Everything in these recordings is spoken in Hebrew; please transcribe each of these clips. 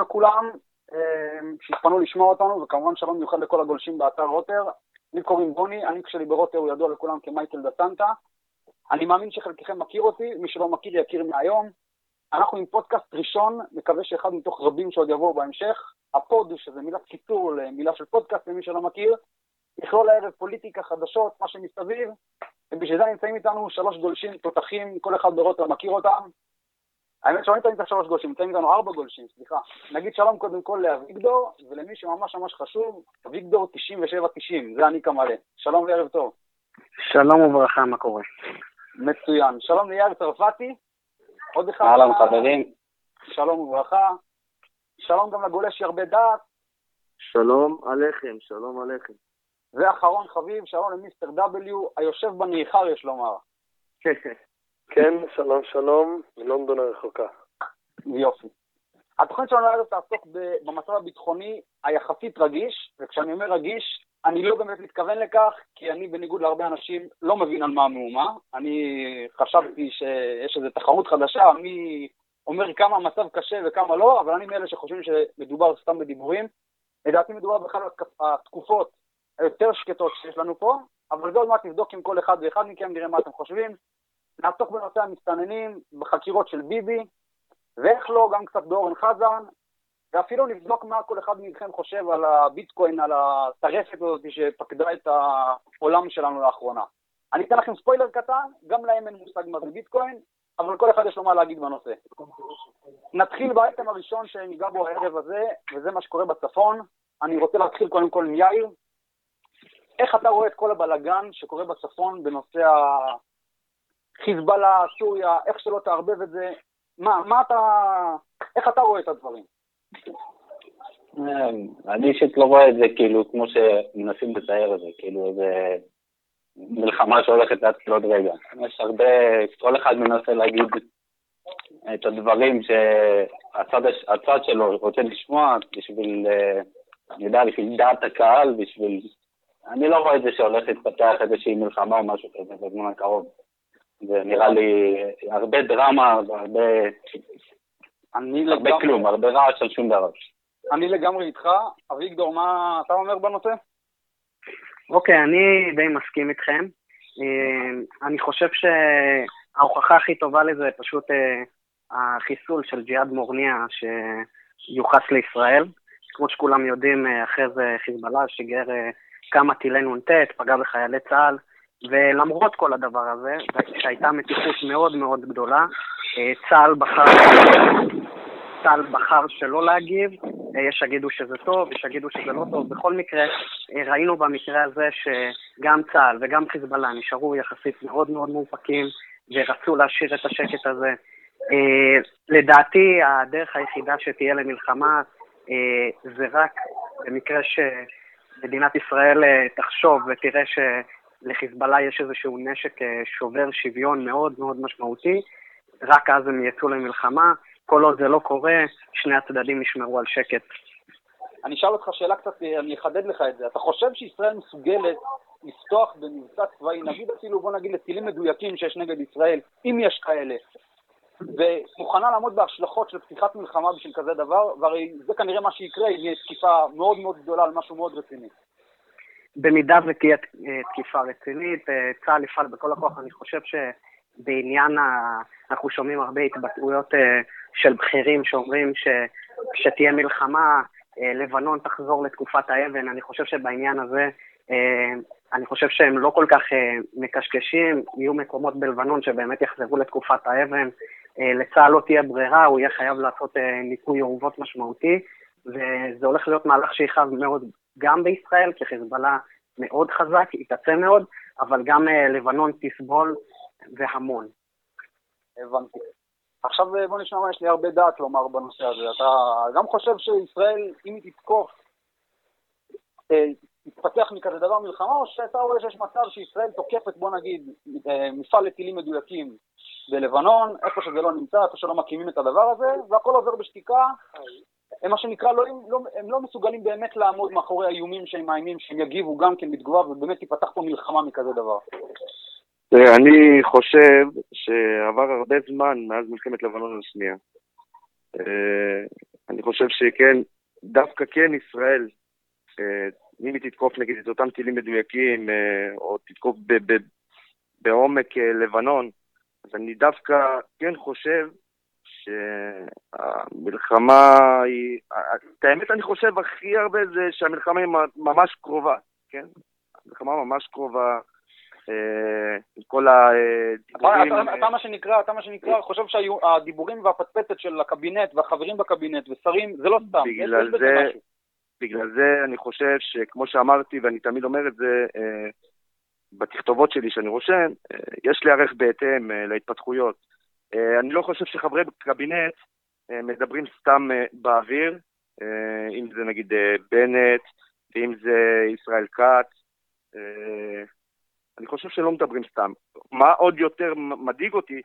לכולם שהתפנו לשמוע אותנו, וכמובן שלום מיוחד לכל הגולשים באתר רוטר. לי קוראים בוני, הניק שלי ברוטר הוא ידוע לכולם כמייקל דה סנטה. אני מאמין שחלקכם מכיר אותי, מי שלא מכיר יכיר מהיום. אנחנו עם פודקאסט ראשון, מקווה שאחד מתוך רבים שעוד יבואו בהמשך. הפוד, שזה מילת קיצור למילה של פודקאסט, למי שלא מכיר, יכלול הערב פוליטיקה, חדשות, מה שמסביב, ובשביל זה נמצאים איתנו שלוש גולשים תותחים, כל אחד ברוטר מכיר אותם. האמת שלא נמצאים איתנו שלוש גולשים, נמצאים איתנו ארבע גולשים, סליחה. נגיד שלום קודם כל לאביגדור, ולמי שממש ממש חשוב, אביגדור 97-90, זה אני כמלא. שלום וערב טוב. שלום וברכה, מה קורה? מצוין. שלום ליאיר צרפתי. עוד אחד. אהלן חברים. שלום וברכה. שלום גם לגולש ירבה דעת. שלום עליכם, שלום עליכם. ואחרון חביב, שלום למיסטר W, היושב בניחר יש לומר. כן, שלום שלום, מלונדון הרחוקה. יופי. התוכנית שלנו היום תעסוק במצב הביטחוני היחסית רגיש, וכשאני אומר רגיש, אני לא באמת מתכוון לכך, כי אני בניגוד להרבה אנשים לא מבין על מה המהומה. אני חשבתי שיש איזו תחרות חדשה, מי אומר כמה המצב קשה וכמה לא, אבל אני מאלה שחושבים שמדובר סתם בדיבורים. לדעתי מדובר בכלל התקופות היותר שקטות שיש לנו פה, אבל זה עוד מעט נבדוק עם כל אחד ואחד מכם, נראה מה אתם חושבים. נעסוק בנושא המסתננים, בחקירות של ביבי, ואיך לא, גם קצת באורן חזן, ואפילו נבדוק מה כל אחד מכם חושב על הביטקוין, על הטרפת הזאת שפקדה את העולם שלנו לאחרונה. אני אתן לכם ספוילר קטן, גם להם אין מושג מה זה ביטקוין, אבל כל אחד יש לו מה להגיד בנושא. נתחיל באייטם הראשון שניגע בו הערב הזה, וזה מה שקורה בצפון. אני רוצה להתחיל קודם כל עם יאיר. איך אתה רואה את כל הבלגן שקורה בצפון בנושא החיזבאללה, סוריה, איך שלא תערבב את זה? מה, מה אתה, איך אתה רואה את הדברים? אני אישית לא רואה את זה כאילו כמו שמנסים לצייר את זה, כאילו איזה מלחמה שהולכת להתחיל עוד רגע. יש הרבה, כל אחד מנסה להגיד את הדברים שהצד שלו רוצה לשמוע בשביל, אני יודע, בשביל דעת הקהל, בשביל... אני לא רואה את זה שהולך להתפתח איזושהי מלחמה או משהו כזה בזמן הקרוב. זה נראה לי הרבה דרמה והרבה... אני הרבה לגמרי, כלום, הרבה רעש על שום דבר. אני לגמרי איתך. אביגדור, מה אתה אומר בנושא? אוקיי, אני די מסכים איתכם. אה, אני חושב שההוכחה הכי טובה לזה פשוט אה, החיסול של ג'יהאד מורניה שיוחס לישראל. כמו שכולם יודעים, אה, אחרי זה חיזבאללה שיגר כמה טילי נ"ט, פגע בחיילי צה"ל, ולמרות כל הדבר הזה, שהייתה מתיחות מאוד מאוד גדולה, צה"ל בחר, צה"ל בחר שלא להגיב, יש שיגידו שזה טוב, יש שיגידו שזה לא טוב. בכל מקרה, ראינו במקרה הזה שגם צה"ל וגם חיזבאללה נשארו יחסית מאוד מאוד מאופקים ורצו להשאיר את השקט הזה. לדעתי, הדרך היחידה שתהיה למלחמה זה רק במקרה שמדינת ישראל תחשוב ותראה שלחיזבאללה יש איזשהו נשק שובר שוויון מאוד מאוד משמעותי, רק אז הם יצאו למלחמה. כל עוד זה לא קורה, שני הצדדים ישמרו על שקט. אני אשאל אותך שאלה קצת, אני אחדד לך את זה. אתה חושב שישראל מסוגלת לפתוח במבצע צבאי, נגיד אפילו, בוא נגיד, לטילים מדויקים שיש נגד ישראל, אם יש כאלה, ומוכנה לעמוד בהשלכות של פתיחת מלחמה בשביל כזה דבר, והרי זה כנראה מה שיקרה אם יהיה תקיפה מאוד מאוד גדולה על משהו מאוד רציני. במידה ותהיה תקיפה רצינית, צה"ל יפעל בכל הכוח. אני חושב שבעניין ה... אנחנו שומעים הרבה התבטאויות של בכירים שאומרים שכשתהיה מלחמה, לבנון תחזור לתקופת האבן. אני חושב שבעניין הזה, אני חושב שהם לא כל כך מקשקשים, יהיו מקומות בלבנון שבאמת יחזרו לתקופת האבן. לצה"ל לא תהיה ברירה, הוא יהיה חייב לעשות ניקוי אורוות משמעותי, וזה הולך להיות מהלך שיכאב מאוד גם בישראל, כי חיזבאללה מאוד חזק, יתעצם מאוד, אבל גם לבנון תסבול והמון. הבנתי. עכשיו בוא נשמע מה יש לי הרבה דעת לומר בנושא הזה. אתה גם חושב שישראל, אם היא תתקוף, תתפתח מכזה דבר מלחמה, או שאתה רואה שיש מצב שישראל תוקפת, בוא נגיד, מפעל לטילים מדויקים בלבנון, איפה שזה לא נמצא, איפה שלא מקימים את הדבר הזה, והכל עובר בשתיקה. הם מה שנקרא, לא, לא, הם לא מסוגלים באמת לעמוד מאחורי האיומים שהם מאיימים, שהם יגיבו גם כן בתגובה, ובאמת תיפתח פה מלחמה מכזה דבר. אני חושב שעבר הרבה זמן מאז מלחמת לבנון השנייה. אה, אני חושב שכן, דווקא כן ישראל, אה, אם היא תתקוף נגיד את אותם טילים מדויקים, אה, או תתקוף בעומק אה, לבנון, אז אני דווקא כן חושב שהמלחמה היא... את האמת אני חושב הכי הרבה זה שהמלחמה היא ממש קרובה, כן? המלחמה ממש קרובה. אה, כל הדיבורים... אתה, אתה מה שנקרא, אתה מה שנקרא, חושב שהדיבורים והפטפטת של הקבינט והחברים בקבינט ושרים, זה לא סתם, בגלל זה. בגלל זה אני חושב שכמו שאמרתי, ואני תמיד אומר את זה אה, בתכתובות שלי שאני רושם, אה, יש להיערך בהתאם אה, להתפתחויות. אה, אני לא חושב שחברי קבינט אה, מדברים סתם אה, באוויר, אם זה נגיד בנט, ואם זה ישראל כץ. אני חושב שלא מדברים סתם. מה עוד יותר מדאיג אותי,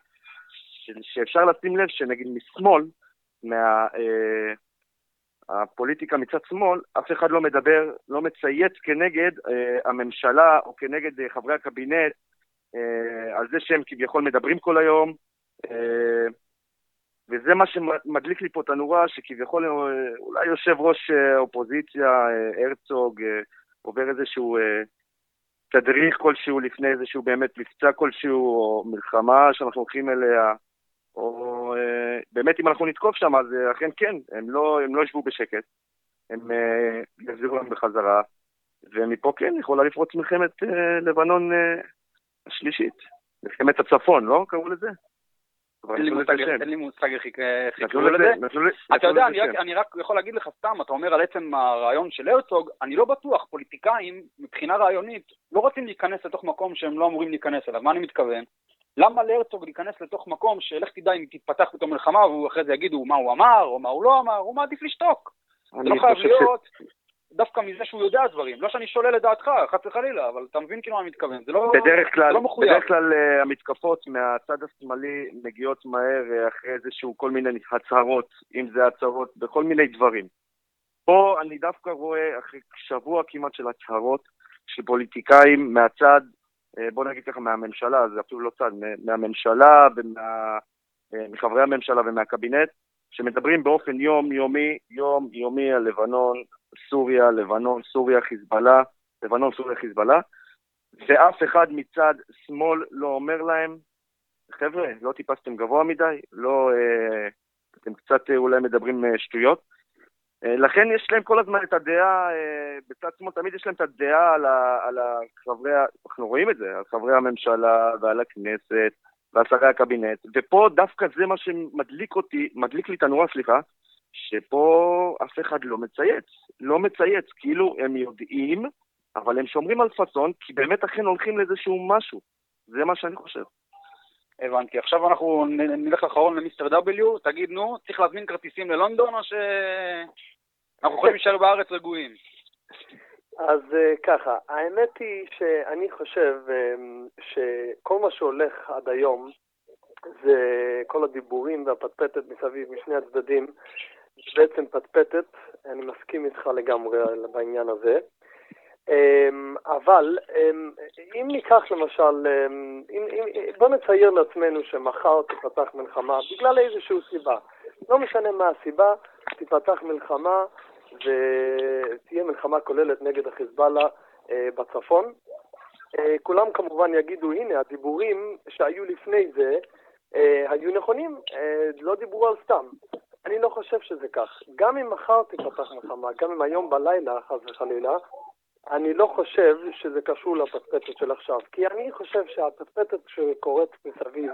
שאפשר לשים לב שנגיד משמאל, מה... הפוליטיקה מצד שמאל, אף אחד לא מדבר, לא מצייץ כנגד אה, הממשלה או כנגד אה, חברי הקבינט אה, על זה שהם כביכול מדברים כל היום, וזה מה שמדליק לי פה את הנורה, שכביכול אה, אולי יושב ראש אה, אופוזיציה, אה, הרצוג, אה, עובר איזשהו אה, תדריך כלשהו לפני איזשהו באמת מבצע כלשהו, או מלחמה שאנחנו הולכים אליה, או אה, באמת אם אנחנו נתקוף שם, אז אה, אכן כן, הם לא, הם לא ישבו בשקט, הם אה, יחזירו להם בחזרה, ומפה כן יכולה לפרוץ מלחמת אה, לבנון אה, השלישית, מלחמת הצפון, לא? קראו לזה? אין לי מושג- איך יקראו לזה. אתה יודע, לזה אני רק, יכול להגיד לך סתם, אתה אומר על עצם הרעיון של הרצוג, אני לא בטוח, פוליטיקאים, מבחינה רעיונית, לא רוצים להיכנס לתוך מקום שהם לא אמורים להיכנס אליו. מה אני מתכוון? למה להרצוג להיכנס לתוך מקום שלך תדע אם תתפתח פתאום מלחמה והוא אחרי זה יגידו מה הוא אמר או מה הוא לא אמר, הוא מעדיף לשתוק. זה לא חייב להיות דווקא מזה שהוא יודע דברים. לא שאני שולל את דעתך, חס וחלילה, אבל אתה מבין כאילו מה אני מתכוון. זה לא... בדרך כלל, זה לא מחויב. בדרך כלל אה, המתקפות מהצד השמאלי מגיעות מהר אה, אחרי איזשהו כל מיני הצהרות, אם זה הצהרות בכל מיני דברים. פה אני דווקא רואה אחרי שבוע כמעט של הצהרות של פוליטיקאים מהצד, אה, בוא נגיד ככה, מהממשלה, זה אפילו לא צד, מה- מהממשלה ומחברי הממשלה ומהקבינט, שמדברים באופן יומיומי, יום-יומי על לבנון, סוריה, לבנון, סוריה, חיזבאללה, לבנון, סוריה, חיזבאללה, ואף אחד מצד שמאל לא אומר להם, חבר'ה, לא טיפסתם גבוה מדי, לא, אה, אתם קצת אה, אולי מדברים אה, שטויות. אה, לכן יש להם כל הזמן את הדעה, אה, בצד שמאל תמיד יש להם את הדעה על, ה, על החברי, אנחנו רואים את זה, על חברי הממשלה ועל הכנסת ועל שרי הקבינט, ופה דווקא זה מה שמדליק אותי, מדליק לי את הנורה, סליחה, שפה אף אחד לא מצייץ, לא מצייץ, כאילו הם יודעים, אבל הם שומרים על פאסון, כי באמת אכן הולכים לאיזשהו משהו. זה מה שאני חושב. הבנתי. עכשיו אנחנו נלך אחרון למיסטר W, תגיד, נו, צריך להזמין כרטיסים ללונדון או שאנחנו יכולים להישאר בארץ רגועים? אז אה, ככה, האמת היא שאני חושב אה, שכל מה שהולך עד היום זה כל הדיבורים והפטפטת מסביב משני הצדדים, בעצם פטפטת, אני מסכים איתך לגמרי בעניין הזה. אמ, אבל אמ, אם ניקח למשל, אמ, אם, אם, בוא נצייר לעצמנו שמחר תיפתח מלחמה בגלל איזושהי סיבה. לא משנה מה הסיבה, תיפתח מלחמה ותהיה מלחמה כוללת נגד החיזבאללה אה, בצפון. אה, כולם כמובן יגידו, הנה, הדיבורים שהיו לפני זה אה, היו נכונים, לא דיברו על סתם. אני לא חושב שזה כך. גם אם מחר תיפתח מלחמה, גם אם היום בלילה, חס וחלילה, אני לא חושב שזה קשור לפטפטת של עכשיו. כי אני חושב שהפטפטת שקורית מסביב,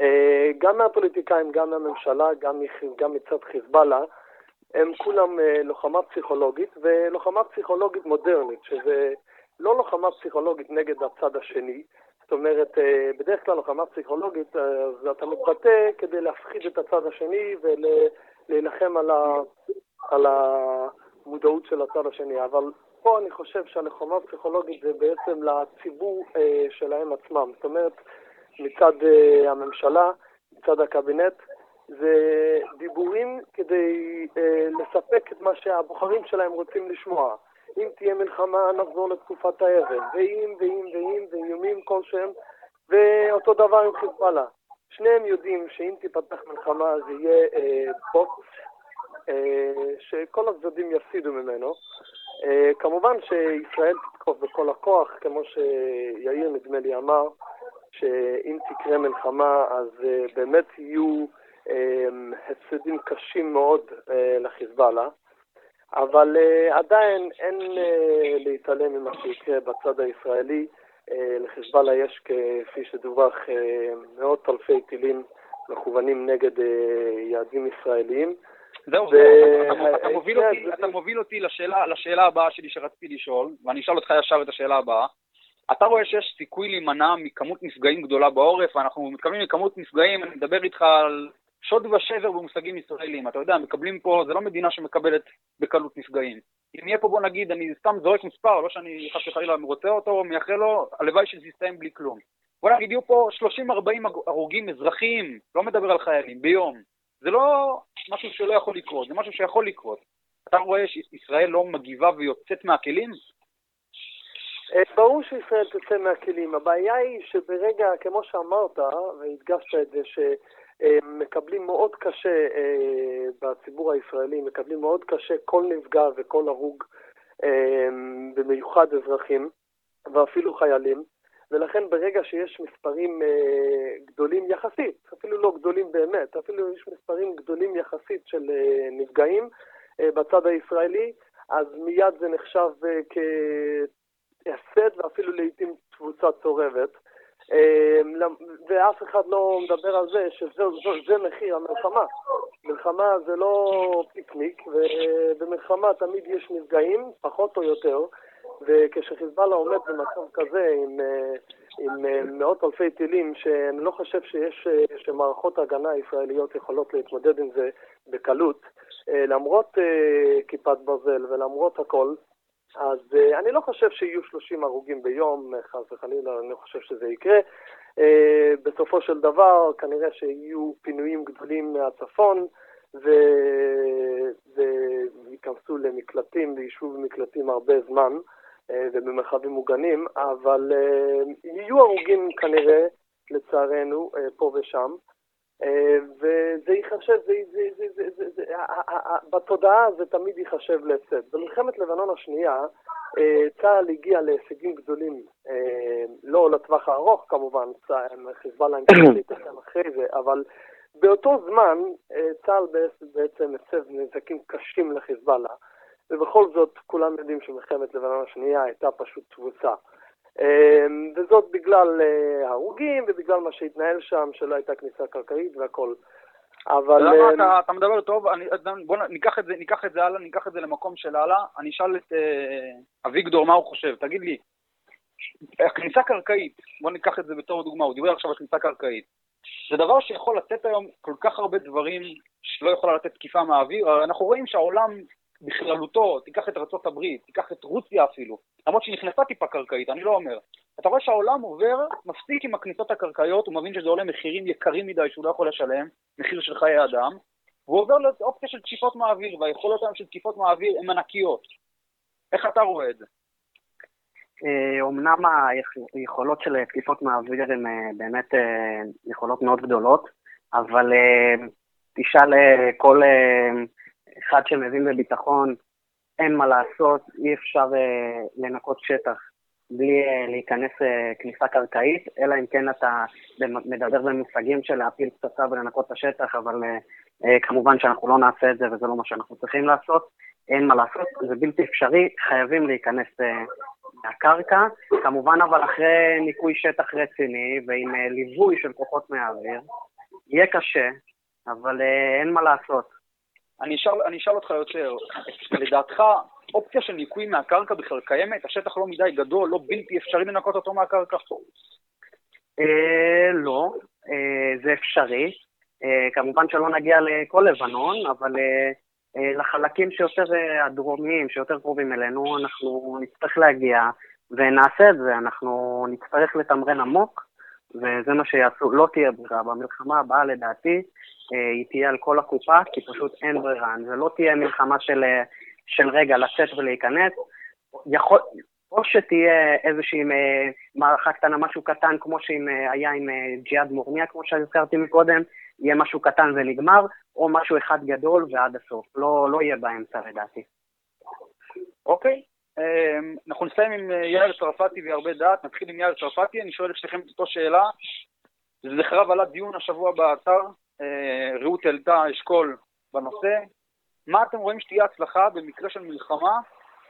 אה, גם מהפוליטיקאים, גם מהממשלה, גם, גם מצד חיזבאללה, הם כולם אה, לוחמה פסיכולוגית, ולוחמה פסיכולוגית מודרנית, שזה לא לוחמה פסיכולוגית נגד הצד השני. אומרת, אה, בדרך כלל לוחמה פסיכולוגית, אה, אז אתה מתבטא כדי להפחיד את הצד השני ולהילחם על, על המודעות של הצד השני. אבל פה אני חושב שהלוחמה הפסיכולוגית זה בעצם לציבור אה, שלהם עצמם. זאת אומרת, מצד הממשלה, מצד הקבינט, זה דיבורים כדי לספק את מה שהבוחרים שלהם רוצים לשמוע. אם תהיה מלחמה, נחזור לתקופת האבן, ואם, ואם, ואם, ואיומים כלשהם, ואותו דבר עם חיזבאללה, שניהם יודעים שאם תיפתח מלחמה זה יהיה אה, בוץ אה, שכל הצדדים יפסידו ממנו. אה, כמובן שישראל תתקוף בכל הכוח, כמו שיאיר נדמה לי אמר, שאם תקרה מלחמה אז אה, באמת יהיו אה, הפסדים קשים מאוד אה, לחיזבאללה. אבל uh, עדיין אין uh, להתעלם ממה שיקרה בצד הישראלי. Uh, לחיזבאללה יש, כפי שדווח, uh, מאות אלפי טילים מכוונים נגד uh, יעדים ישראליים. זהו, ו... אתה, אתה, מוביל אותי, אתה מוביל אותי לשאלה, לשאלה הבאה שלי שרציתי לשאול, ואני אשאל אותך ישר את השאלה הבאה. אתה רואה שיש סיכוי להימנע מכמות נפגעים גדולה בעורף, ואנחנו מתכוונים לכמות נפגעים, אני מדבר איתך על שוד ושבר במושגים ישראלים. אתה יודע, מקבלים פה, זה לא מדינה שמקבלת בקלות נפגעים. אם יהיה פה, בוא נגיד, אני סתם זורק מספר, לא שאני חס וחלילה רוצה אותו או מייחל לו, הלוואי שזה יסתיים בלי כלום. בוא נגיד, יהיו פה 30-40 הרוגים אזרחיים, לא מדבר על חיילים, ביום. זה לא משהו שלא יכול לקרות, זה משהו שיכול לקרות. אתה רואה שישראל לא מגיבה ויוצאת מהכלים? אה, ברור שישראל תצא מהכלים. הבעיה היא שברגע, כמו שאמרת, והדגשת את זה, ש... מקבלים מאוד קשה אה, בציבור הישראלי, מקבלים מאוד קשה כל נפגע וכל הרוג, אה, במיוחד אזרחים ואפילו חיילים, ולכן ברגע שיש מספרים אה, גדולים יחסית, אפילו לא גדולים באמת, אפילו יש מספרים גדולים יחסית של נפגעים בצד הישראלי, אז מיד זה נחשב כהפסד ואפילו לעיתים תבוצה צורבת. אמ, ואף אחד לא מדבר על זה שזה מחיר המלחמה. מלחמה זה לא פיקניק, ובמלחמה תמיד יש נפגעים, פחות או יותר, וכשחיזבאללה עומד במצב כזה עם, עם מאות אלפי טילים, שאני לא חושב שיש, שמערכות ההגנה הישראליות יכולות להתמודד עם זה בקלות, אה, למרות אה, כיפת ברזל ולמרות הכל, אז uh, אני לא חושב שיהיו 30 הרוגים ביום, חס וחלילה, אני לא חושב שזה יקרה. Uh, בסופו של דבר, כנראה שיהיו פינויים גדולים מהצפון, וייכנסו למקלטים, וישבו במקלטים הרבה זמן, ובמרחבים מוגנים, אבל יהיו הרוגים כנראה, לצערנו, פה ושם. אה, וזה ייחשב, זה, זה, זה, זה, זה, זה, בתודעה זה תמיד ייחשב להפסד. במלחמת לבנון השנייה, אה, צה"ל הגיע להישגים גדולים, אה, לא לטווח הארוך כמובן, חיזבאללה המשיך להתקדם אחרי זה, אבל באותו זמן צה"ל בעצם הסב נזקים קשים לחיזבאללה, ובכל זאת כולם יודעים שמלחמת לבנון השנייה הייתה פשוט תבוסה. אמ, וזאת בגלל אה, הרוגים ובגלל מה שהתנהל שם, שלא הייתה כניסה קרקעית והכל. אבל... אתה, יודע מה, אמ, אתה, אתה מדבר טוב, אני, בוא ניקח את, זה, ניקח את זה הלאה, ניקח את זה למקום של הלאה. אני אשאל את uh, אביגדור מה הוא חושב. תגיד לי, הכניסה קרקעית, בוא ניקח את זה בתור דוגמה, הוא דיבר עכשיו על כניסה קרקעית. זה דבר שיכול לתת היום כל כך הרבה דברים שלא יכולה לתת תקיפה מהאוויר. אנחנו רואים שהעולם בכללותו, תיקח את ארה"ב, תיקח את רוסיה אפילו, למרות שהיא נכנסה טיפה קרקעית, אני לא אומר. אתה רואה שהעולם עובר, מפסיק עם הכניסות הקרקעיות, הוא מבין שזה עולה מחירים יקרים מדי שהוא לא יכול לשלם, מחיר של חיי אדם, והוא עובר לאופציה של תקיפות מהאוויר, והיכולות היום של תקיפות מהאוויר הן ענקיות. איך אתה רואה את זה? אומנם אה, היכולות של תקיפות מהאוויר הן אה, באמת אה, יכולות מאוד גדולות, אבל תשאל כל אחד שמבין בביטחון, אין מה לעשות, אי אפשר uh, לנקות שטח בלי uh, להיכנס uh, כניסה קרקעית, אלא אם כן אתה מדבר במושגים של להפיל פצצה ולנקות את השטח, אבל uh, uh, כמובן שאנחנו לא נעשה את זה וזה לא מה שאנחנו צריכים לעשות, אין מה לעשות, זה בלתי אפשרי, חייבים להיכנס uh, מהקרקע, כמובן אבל אחרי ניקוי שטח רציני ועם uh, ליווי של כוחות מהאוויר, יהיה קשה, אבל uh, אין מה לעשות. אני אשאל, אני אשאל אותך יותר, לדעתך אופציה של ניקוי מהקרקע בכלל קיימת? השטח לא מדי גדול, לא בלתי אפשרי לנקות אותו מהקרקע? אה, לא, אה, זה אפשרי. אה, כמובן שלא נגיע לכל לבנון, אבל לחלקים שיותר הדרומיים, שיותר קרובים אלינו, אנחנו נצטרך להגיע ונעשה את זה. אנחנו נצטרך לתמרן עמוק, וזה מה שיעשו. לא תהיה ברירה. במלחמה הבאה, לדעתי, אה, היא תהיה על כל הקופה, כי פשוט אין ברירה. זה לא תהיה מלחמה של, אה, של רגע לצאת ולהיכנס. יכול, או שתהיה איזושהי מערכה קטנה, משהו קטן, כמו שהיה עם ג'יהאד מורניה, כמו שהזכרתי מקודם, יהיה משהו קטן ונגמר, או משהו אחד גדול ועד הסוף. לא, לא יהיה באמצע לדעתי. אוקיי, אמ, אנחנו נסיים עם אה, יאיר צרפתי והרבה דעת, נתחיל עם יאיר צרפתי, אני שואל את שניכם את אותו שאלה. זכריו עלה דיון השבוע באתר, אה, רעות העלתה אשכול בנושא. מה אתם רואים שתהיה הצלחה במקרה של מלחמה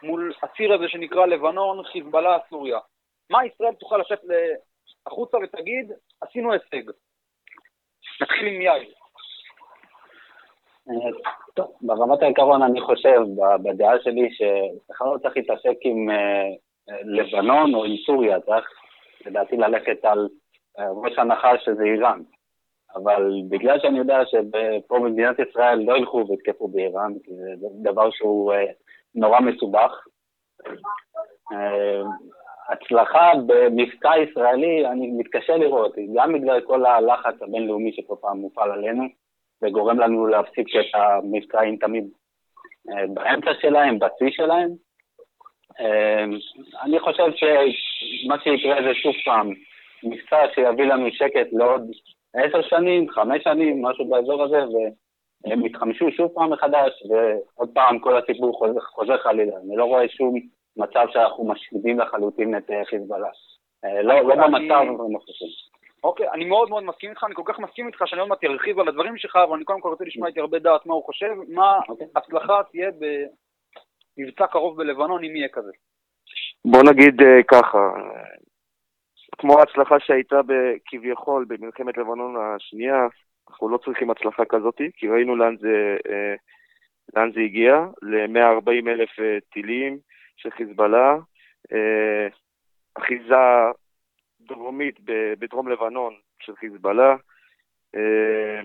מול הציר הזה שנקרא לבנון, חיזבאללה, סוריה? מה ישראל תוכל לצאת החוצה ותגיד, עשינו הישג? נתחיל עם יאיר. טוב, ברמת העיקרון אני חושב, בדעה שלי, שבכלל לא צריך להתעסק עם אה, לבנון או עם סוריה, צריך לדעתי ללכת על אה, ראש הנחה שזה איראן. אבל בגלל שאני יודע שפה במדינת ישראל לא ילכו ויתקפו באיראן, כי זה דבר שהוא אה, נורא מסובך, הצלחה במבצע ישראלי, אני מתקשה לראות, גם בגלל כל הלחץ הבינלאומי שכל פעם מופעל עלינו, וגורם לנו להפסיק את המבצעים תמיד אה, באמצע שלהם, בשיא שלהם. אה, אני חושב שמה שיקרה זה שוב פעם מבצע שיביא לנו שקט לעוד עשר שנים, חמש שנים, משהו באזור הזה, והם יתחמשו שוב פעם מחדש, ועוד פעם כל הסיפור חוזר, חוזר חלילה. אני לא רואה שום מצב שאנחנו משמידים לחלוטין את אה, חיזבאללה. לא, לא במצב הנוכחי. אוקיי, אני מאוד מאוד מסכים איתך, אני כל כך מסכים איתך שאני עוד מעט ארחיב על הדברים שלך, אבל אני קודם כל רוצה לשמוע איתי הרבה דעת מה הוא חושב, מה אוקיי. הצלחה תהיה במבצע קרוב בלבנון, אם יהיה כזה. בוא נגיד uh, ככה, כמו ההצלחה שהייתה כביכול במלחמת לבנון השנייה, אנחנו לא צריכים הצלחה כזאת, כי ראינו לאן זה, uh, לאן זה הגיע, ל-140 אלף uh, טילים של חיזבאללה, uh, אחיזה דרומית בדרום לבנון של חיזבאללה. אה,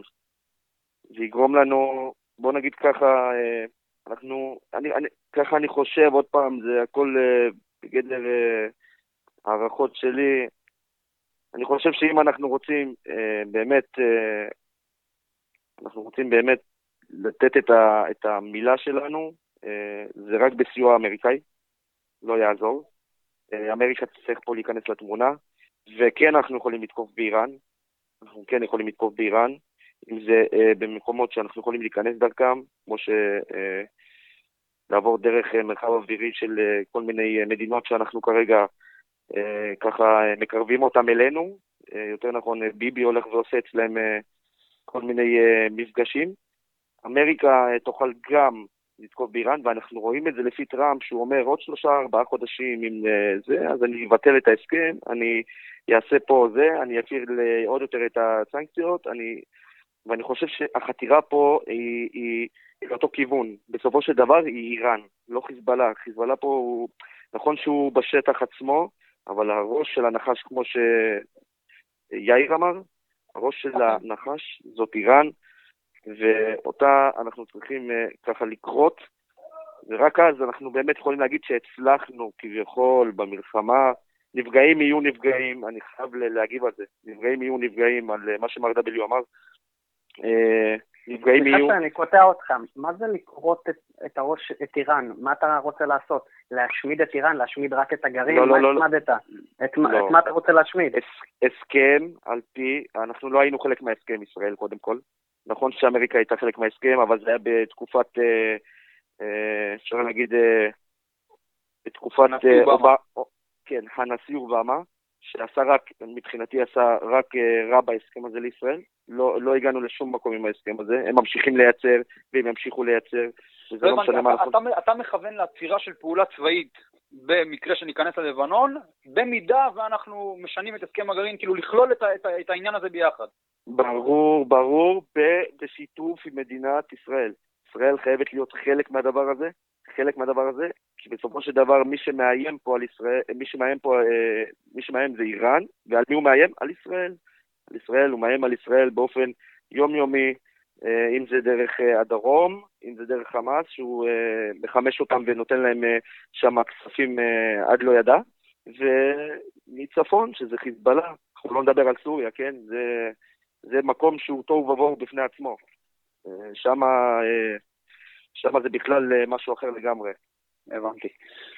זה יגרום לנו, בוא נגיד ככה, אה, אנחנו, אני, אני, ככה אני חושב, עוד פעם, זה הכל אה, בגדר הערכות שלי. אני חושב שאם אנחנו רוצים באמת, אנחנו רוצים באמת לתת את, ה, את המילה שלנו, זה רק בסיוע אמריקאי, לא יעזור. אמריקה תצטרך פה להיכנס לתמונה. וכן אנחנו יכולים לתקוף באיראן, אנחנו כן יכולים לתקוף באיראן, אם זה אה, במקומות שאנחנו יכולים להיכנס דרכם, כמו ש... אה, לעבור דרך אה, מרחב אווירי של אה, כל מיני אה, מדינות שאנחנו כרגע אה, ככה אה, מקרבים אותם אלינו. אה, יותר נכון, אה, ביבי הולך ועושה אצלם אה, כל מיני אה, מפגשים. אמריקה אה, תוכל גם לתקוף באיראן, ואנחנו רואים את זה לפי טראמפ, שהוא אומר עוד שלושה, ארבעה חודשים עם אה, זה, אז אני אבטל את ההסכם, אני אעשה פה זה, אני אפעיל עוד יותר את הסנקציות, אני... ואני חושב שהחתירה פה היא, היא, היא לאותו כיוון. בסופו של דבר היא איראן, לא חיזבאללה. חיזבאללה פה הוא, נכון שהוא בשטח עצמו, אבל הראש של הנחש, כמו שיאיר אמר, הראש של הנחש זאת איראן, ואותה אנחנו צריכים uh, ככה לקרות, ורק אז אנחנו באמת יכולים להגיד שהצלחנו כביכול במלחמה. נפגעים יהיו נפגעים, אני חייב להגיב על זה. נפגעים יהיו נפגעים על uh, מה שמר W אמר. נפגעים יהיו... סליחה שאני קוטע אותך, מה זה לקרות את, את הראש, את איראן? מה אתה רוצה לעשות? להשמיד את איראן? להשמיד רק את הגרעין? לא, מה לא, לא. השמדת? לא. את, לא. את מה אתה רוצה להשמיד? הסכם על פי, אנחנו לא היינו חלק מההסכם ישראל קודם כל. נכון שאמריקה הייתה חלק מההסכם, אבל זה היה בתקופת, אה, אה, אפשר להגיד, אה, בתקופת... כן, הנשיא אובמה, שעשה רק, מבחינתי עשה רק רע בהסכם הזה לישראל. לא, לא הגענו לשום מקום עם ההסכם הזה. הם ממשיכים לייצר, והם ימשיכו לייצר, וזה לא משנה מה אנחנו... אתה מכוון לעצירה של פעולה צבאית במקרה שניכנס ללבנון, במידה ואנחנו משנים את הסכם הגרעין, כאילו לכלול את, את, את העניין הזה ביחד. ברור, ברור, בשיתוף עם מדינת ישראל. ישראל חייבת להיות חלק מהדבר הזה, חלק מהדבר הזה, כי בסופו של דבר מי שמאיים פה על ישראל, מי שמאיים פה, אה, מי שמאיים זה איראן, ועל מי הוא מאיים? על ישראל. על ישראל, הוא מאיים על ישראל באופן יומיומי, אה, אם זה דרך אה, הדרום, אם זה דרך חמאס, שהוא מחמש אותם ונותן להם שם כספים עד לא ידע, ומצפון, שזה חיזבאללה, אנחנו לא נדבר על סוריה, כן? זה... זה מקום שהוא תוהו ובוהו בפני עצמו. שם, אה, זה בכלל אה, משהו אחר לגמרי. הבנתי.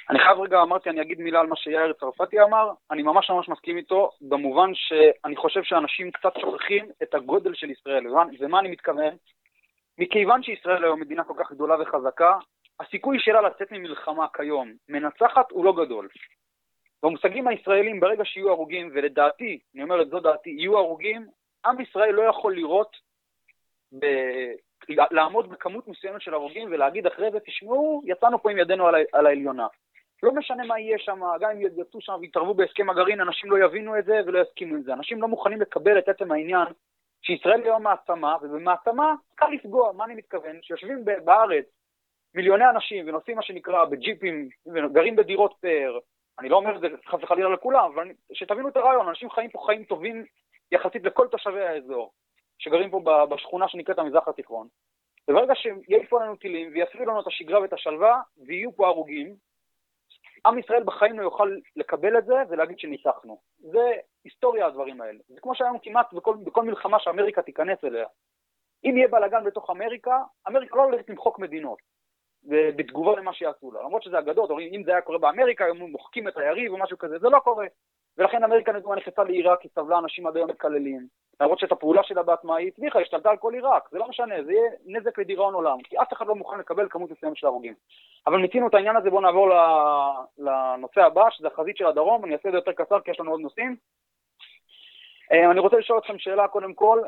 אני חייב רגע, אמרתי, אני אגיד מילה על מה שיאיר צרפתי אמר, אני ממש ממש מסכים איתו, במובן שאני חושב שאנשים קצת שוכחים את הגודל של ישראל, ומה אני מתכוון? מכיוון שישראל היום מדינה כל כך גדולה וחזקה, הסיכוי שלה לצאת ממלחמה כיום מנצחת הוא לא גדול. במושגים הישראלים, ברגע שיהיו הרוגים, ולדעתי, אני אומר את זו דעתי, יהיו הרוגים, עם ישראל לא יכול לראות. לעמוד בכמות מסוימת של הרוגים ולהגיד אחרי זה, תשמעו, יצאנו פה עם ידינו על. על העליונה. לא משנה מה יהיה שם, גם אם יצאו שם ויתערבו בהסכם הגרעין, אנשים לא יבינו את זה ולא יסכימו עם זה. אנשים לא מוכנים לקבל את עצם העניין שישראל היום מעצמה, ובמעצמה קל לפגוע, מה אני מתכוון? שיושבים בארץ מיליוני אנשים ונוסעים מה שנקרא בג'יפים, וגרים בדירות פאר, אני לא אומר את זה חס וחלילה לכולם, אבל שתבינו את הרעיון, אנשים חיים פה חיים טובים יחסית לכל תושבי האזור, שגרים פה בשכונה שנקראת המזרח התיכון. וברגע שיעיפו לנו טילים ויפריעו לנו את השגרה ואת השלווה, ויהיו פה הרוגים, עם ישראל בחיים לא יוכל לקבל את זה ולהגיד שניצחנו. זה היסטוריה הדברים האלה. זה כמו שהיום כמעט בכל, בכל מלחמה שאמריקה תיכנס אליה. אם יהיה בלאגן בתוך אמריקה, אמריקה לא הולכת למחוק מדינות. בתגובה למה שיעשו לה. למרות שזה אגדות, אומרים, אם זה היה קורה באמריקה, היו מוחקים את היריב או משהו כזה, זה לא קורה. ולכן אמריקה נדמה נכנסה לעיראק, היא סבלה, אנשים עד היום מקללים. למרות שאת הפעולה שלה בעצמה היא הצליחה, השתלטה על כל עיראק, זה לא משנה, זה יהיה נזק לדיראון עולם, כי אף אחד לא מוכן לקבל כמות מסוימת של הרוגים. אבל מיצינו את העניין הזה, בואו נעבור לנושא הבא, שזה החזית של הדרום, אני אעשה את זה יותר קצר כי יש לנו עוד נושאים. אה, אני רוצה לשאול אתכם שאלה קודם כל,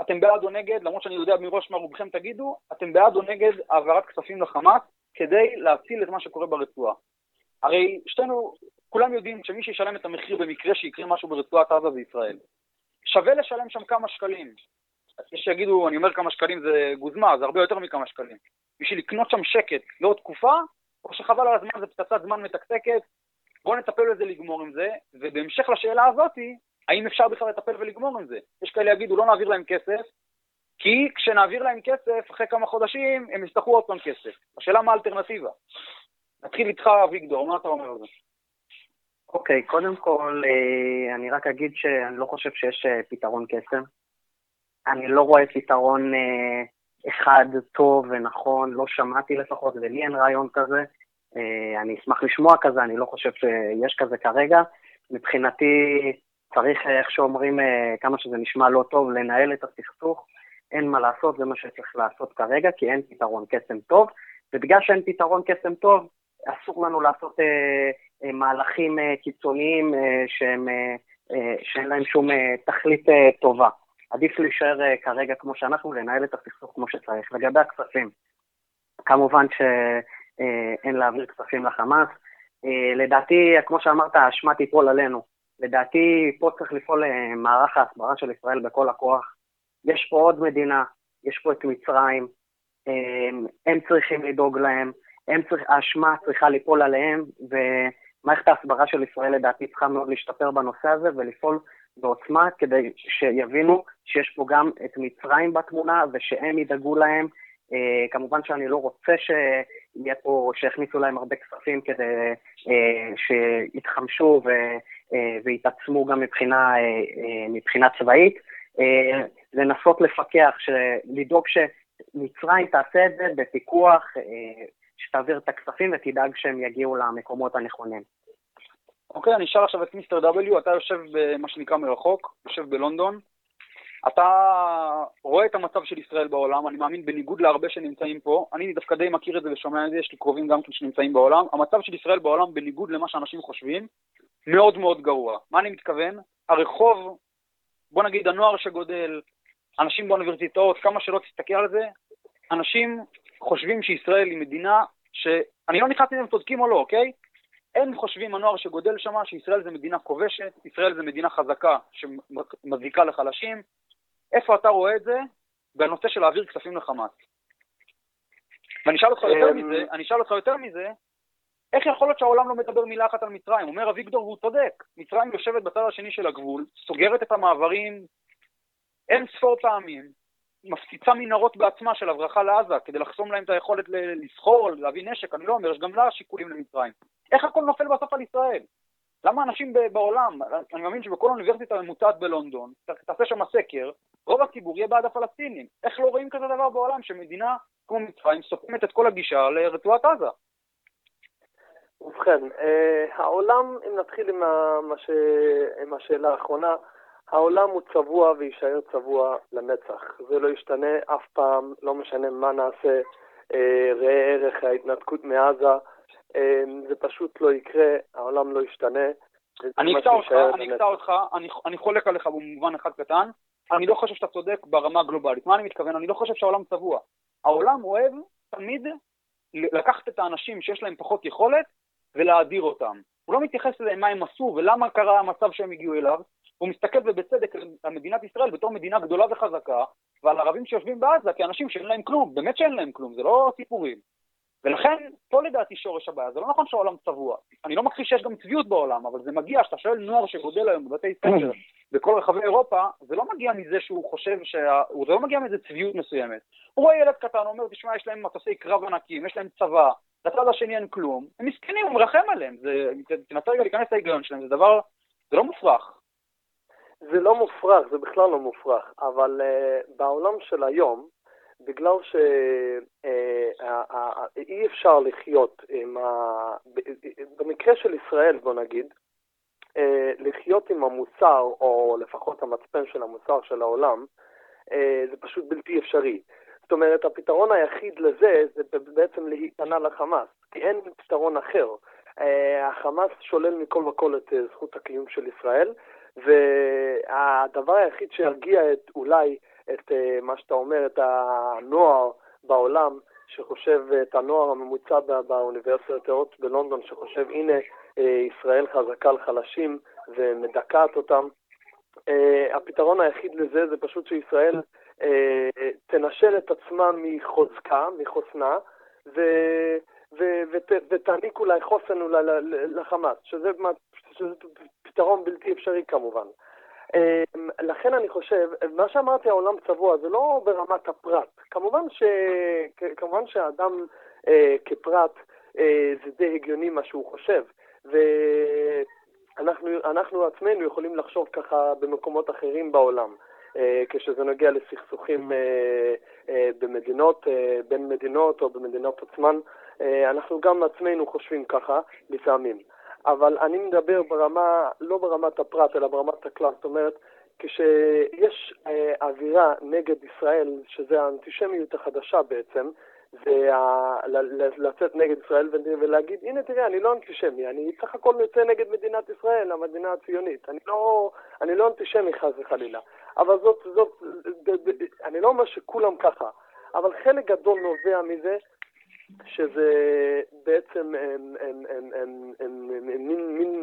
אתם בעד או נגד, למרות שאני יודע מראש מה רובכם תגידו, אתם בעד או נגד העברת כספים לחמאס כדי להציל את מה שקורה ברצועה. הרי שתינו, כולם יודעים שמי שישלם את המחיר במקרה שיקרה משהו ברצועת עזה זה ישראל. שווה לשלם שם כמה שקלים. יש שיגידו, אני אומר כמה שקלים זה גוזמה, זה הרבה יותר מכמה שקלים. בשביל לקנות שם שקט לעוד תקופה, או שחבל על הזמן, זה פצצת זמן מתקתקת, בואו נטפל בזה לגמור עם זה, ובהמשך לשאלה הזאתי, האם אפשר בכלל לטפל ולגמור עם זה? יש כאלה יגידו, לא נעביר להם כסף, כי כשנעביר להם כסף, אחרי כמה חודשים, הם יצטרכו עוד פעם כסף. השאלה מה האלטרנטיבה? נתחיל איתך, אביגדור, מה אתה אומר על זה? אוקיי, okay, קודם כל, אה, אני רק אגיד שאני לא חושב שיש אה, פתרון קסם. אני לא רואה פתרון אה, אחד טוב ונכון, לא שמעתי לפחות, ולי אין רעיון כזה. אני אשמח לשמוע כזה, אני לא חושב שיש כזה כרגע. מבחינתי, צריך, איך שאומרים, כמה שזה נשמע לא טוב, לנהל את הסכסוך. אין מה לעשות, זה מה שצריך לעשות כרגע, כי אין פתרון קסם טוב, ובגלל שאין פתרון קסם טוב, אסור לנו לעשות אה, אה, מהלכים אה, קיצוניים אה, שהם, אה, אה, שאין להם שום אה, תכלית אה, טובה. עדיף להישאר אה, כרגע כמו שאנחנו, לנהל את הסכסוך כמו שצריך. לגבי הכספים, כמובן שאין אה, להעביר כספים לחמאס. אה, לדעתי, כמו שאמרת, האשמה תיפול עלינו. לדעתי, פה צריך לפעול אה, מערך ההסברה של ישראל בכל הכוח. יש פה עוד מדינה, יש פה את מצרים, הם, הם צריכים לדאוג להם, הם צריך, האשמה צריכה ליפול עליהם, ומערכת ההסברה של ישראל לדעתי צריכה מאוד להשתפר בנושא הזה ולפעול בעוצמה כדי שיבינו שיש פה גם את מצרים בתמונה ושהם ידאגו להם. Uh, כמובן שאני לא רוצה שיהיה פה, שיכניסו להם הרבה כספים כדי uh, שיתחמשו ו, uh, ויתעצמו גם מבחינה, uh, uh, מבחינה צבאית. לנסות לפקח, לדאוג שמצרים תעשה את זה בפיקוח, אה, שתעביר את הכספים ותדאג שהם יגיעו למקומות הנכונים. אוקיי, אני אשאל עכשיו את מיסטר W, אתה יושב במה שנקרא מרחוק, יושב בלונדון. אתה רואה את המצב של ישראל בעולם, אני מאמין בניגוד להרבה שנמצאים פה, אני דווקא די מכיר את זה ושומע את זה, יש לי קרובים גם כן שנמצאים בעולם, המצב של ישראל בעולם, בניגוד למה שאנשים חושבים, מאוד מאוד גרוע. מה אני מתכוון? הרחוב, בוא נגיד הנוער שגודל, אנשים באוניברסיטאות, כמה שלא תסתכל על זה, אנשים חושבים שישראל היא מדינה שאני לא נכנס אם הם צודקים או לא, אוקיי? הם חושבים, הנוער שגודל שם, שישראל זה מדינה כובשת, ישראל זה מדינה חזקה שמזיקה לחלשים. איפה אתה רואה את זה? בנושא של להעביר כספים לחמאס. ואני אשאל אותך יותר אמ, מזה, אני אשאל אותך יותר מזה, איך יכול להיות שהעולם לא מדבר מילה אחת על מצרים? אומר אביגדור והוא צודק, מצרים יושבת בצד השני של הגבול, סוגרת את המעברים אין ספור פעמים, מפציצה מנהרות בעצמה של הברחה לעזה כדי לחסום להם את היכולת לסחור, להביא נשק, אני לא אומר, יש גם לה שיקולים למצרים. איך הכל נופל בסוף על ישראל? למה אנשים בעולם, אני מאמין שבכל אוניברסיטה ממוצעת בלונדון, תעשה שם סקר, רוב הציבור יהיה בעד הפלסטינים. איך לא רואים כזה דבר בעולם שמדינה כמו מצרים סותמת את כל הגישה לרצועת עזה? ובכן, אה, העולם, אם נתחיל עם, מה ש... עם השאלה האחרונה, העולם הוא צבוע ויישאר צבוע לנצח. זה לא ישתנה אף פעם, לא משנה מה נעשה, אה, ראה ערך ההתנתקות מעזה, אה, זה פשוט לא יקרה, העולם לא ישתנה. אני אקטע אותך, אני אקטע אותך, אני, אני חולק עליך במובן אחד קטן, אני לא חושב שאתה צודק ברמה הגלובלית. מה אני מתכוון? אני לא חושב שהעולם צבוע. העולם אוהב תמיד לקחת את האנשים שיש להם פחות יכולת ולהדיר אותם. הוא לא מתייחס למה הם עשו ולמה קרה המצב שהם הגיעו אליו, הוא מסתכל ובצדק על מדינת ישראל בתור מדינה גדולה וחזקה, ועל ערבים שיושבים בעזה כאנשים שאין להם כלום, באמת שאין להם כלום, זה לא סיפורים. ולכן, פה לדעתי שורש הבעיה, זה לא נכון שהעולם צבוע. אני לא מכחיש שיש גם צביעות בעולם, אבל זה מגיע, כשאתה שואל נוער שגודל היום בבתי ספר בכל רחבי אירופה, זה לא מגיע מזה שהוא חושב שה... זה לא מגיע מאיזה צביעות מסוימת. הוא רואה ילד קטן, הוא אומר, תשמע, יש להם מטוסי קרב ענקים, יש להם צבא, לצד השני אין כלום, הם מסכנים, הוא מרחם עליהם. זה... תנסה רגע להיכנס להיגיון שלהם, זה דבר... זה לא מופרך. זה לא מופרך, זה בכלל לא מופרך, אבל uh, בעולם של היום, בגלל שאי uh, אפשר לחיות עם ה... במקרה של ישראל, בוא נגיד, uh, לחיות עם המוצר, או לפחות המצפן של המוצר של העולם, uh, זה פשוט בלתי אפשרי. זאת אומרת, הפתרון היחיד לזה זה בעצם להיכנע לחמאס, כי אין פתרון אחר. Uh, החמאס שולל מכל וכל את uh, זכות הקיום של ישראל, והדבר היחיד שירגיע את, אולי את אה, מה שאתה אומר, את הנוער בעולם, שחושב, את הנוער הממוצע באוניברסיטאות בלונדון, שחושב, הנה, אה, ישראל חזקה על חלשים ומדכאת אותם. אה, הפתרון היחיד לזה זה פשוט שישראל תנשל את עצמה מחוזקה, מחוסנה, ו... ותעניק אולי חוסן אולי לחמאס, שזה, שזה פתרון בלתי אפשרי כמובן. אמ, לכן אני חושב, מה שאמרתי, העולם צבוע, זה לא ברמת הפרט. כמובן, ש... כמובן שהאדם אה, כפרט, אה, זה די הגיוני מה שהוא חושב. ואנחנו עצמנו יכולים לחשוב ככה במקומות אחרים בעולם. אה, כשזה נוגע לסכסוכים אה, אה, במדינות, בין מדינות או במדינות עצמן, אנחנו גם עצמנו חושבים ככה לפעמים. אבל אני מדבר ברמה, לא ברמת הפרט, אלא ברמת הכלל. זאת אומרת, כשיש אווירה נגד ישראל, שזה האנטישמיות החדשה בעצם, זה. לצאת נגד ישראל ולהגיד, הנה תראה, אני לא אנטישמי, אני סך הכל יוצא נגד מדינת ישראל, המדינה הציונית. אני לא, אני לא אנטישמי חס וחלילה. אבל זאת, זאת, אני לא אומר שכולם ככה, אבל חלק גדול נובע מזה שזה בעצם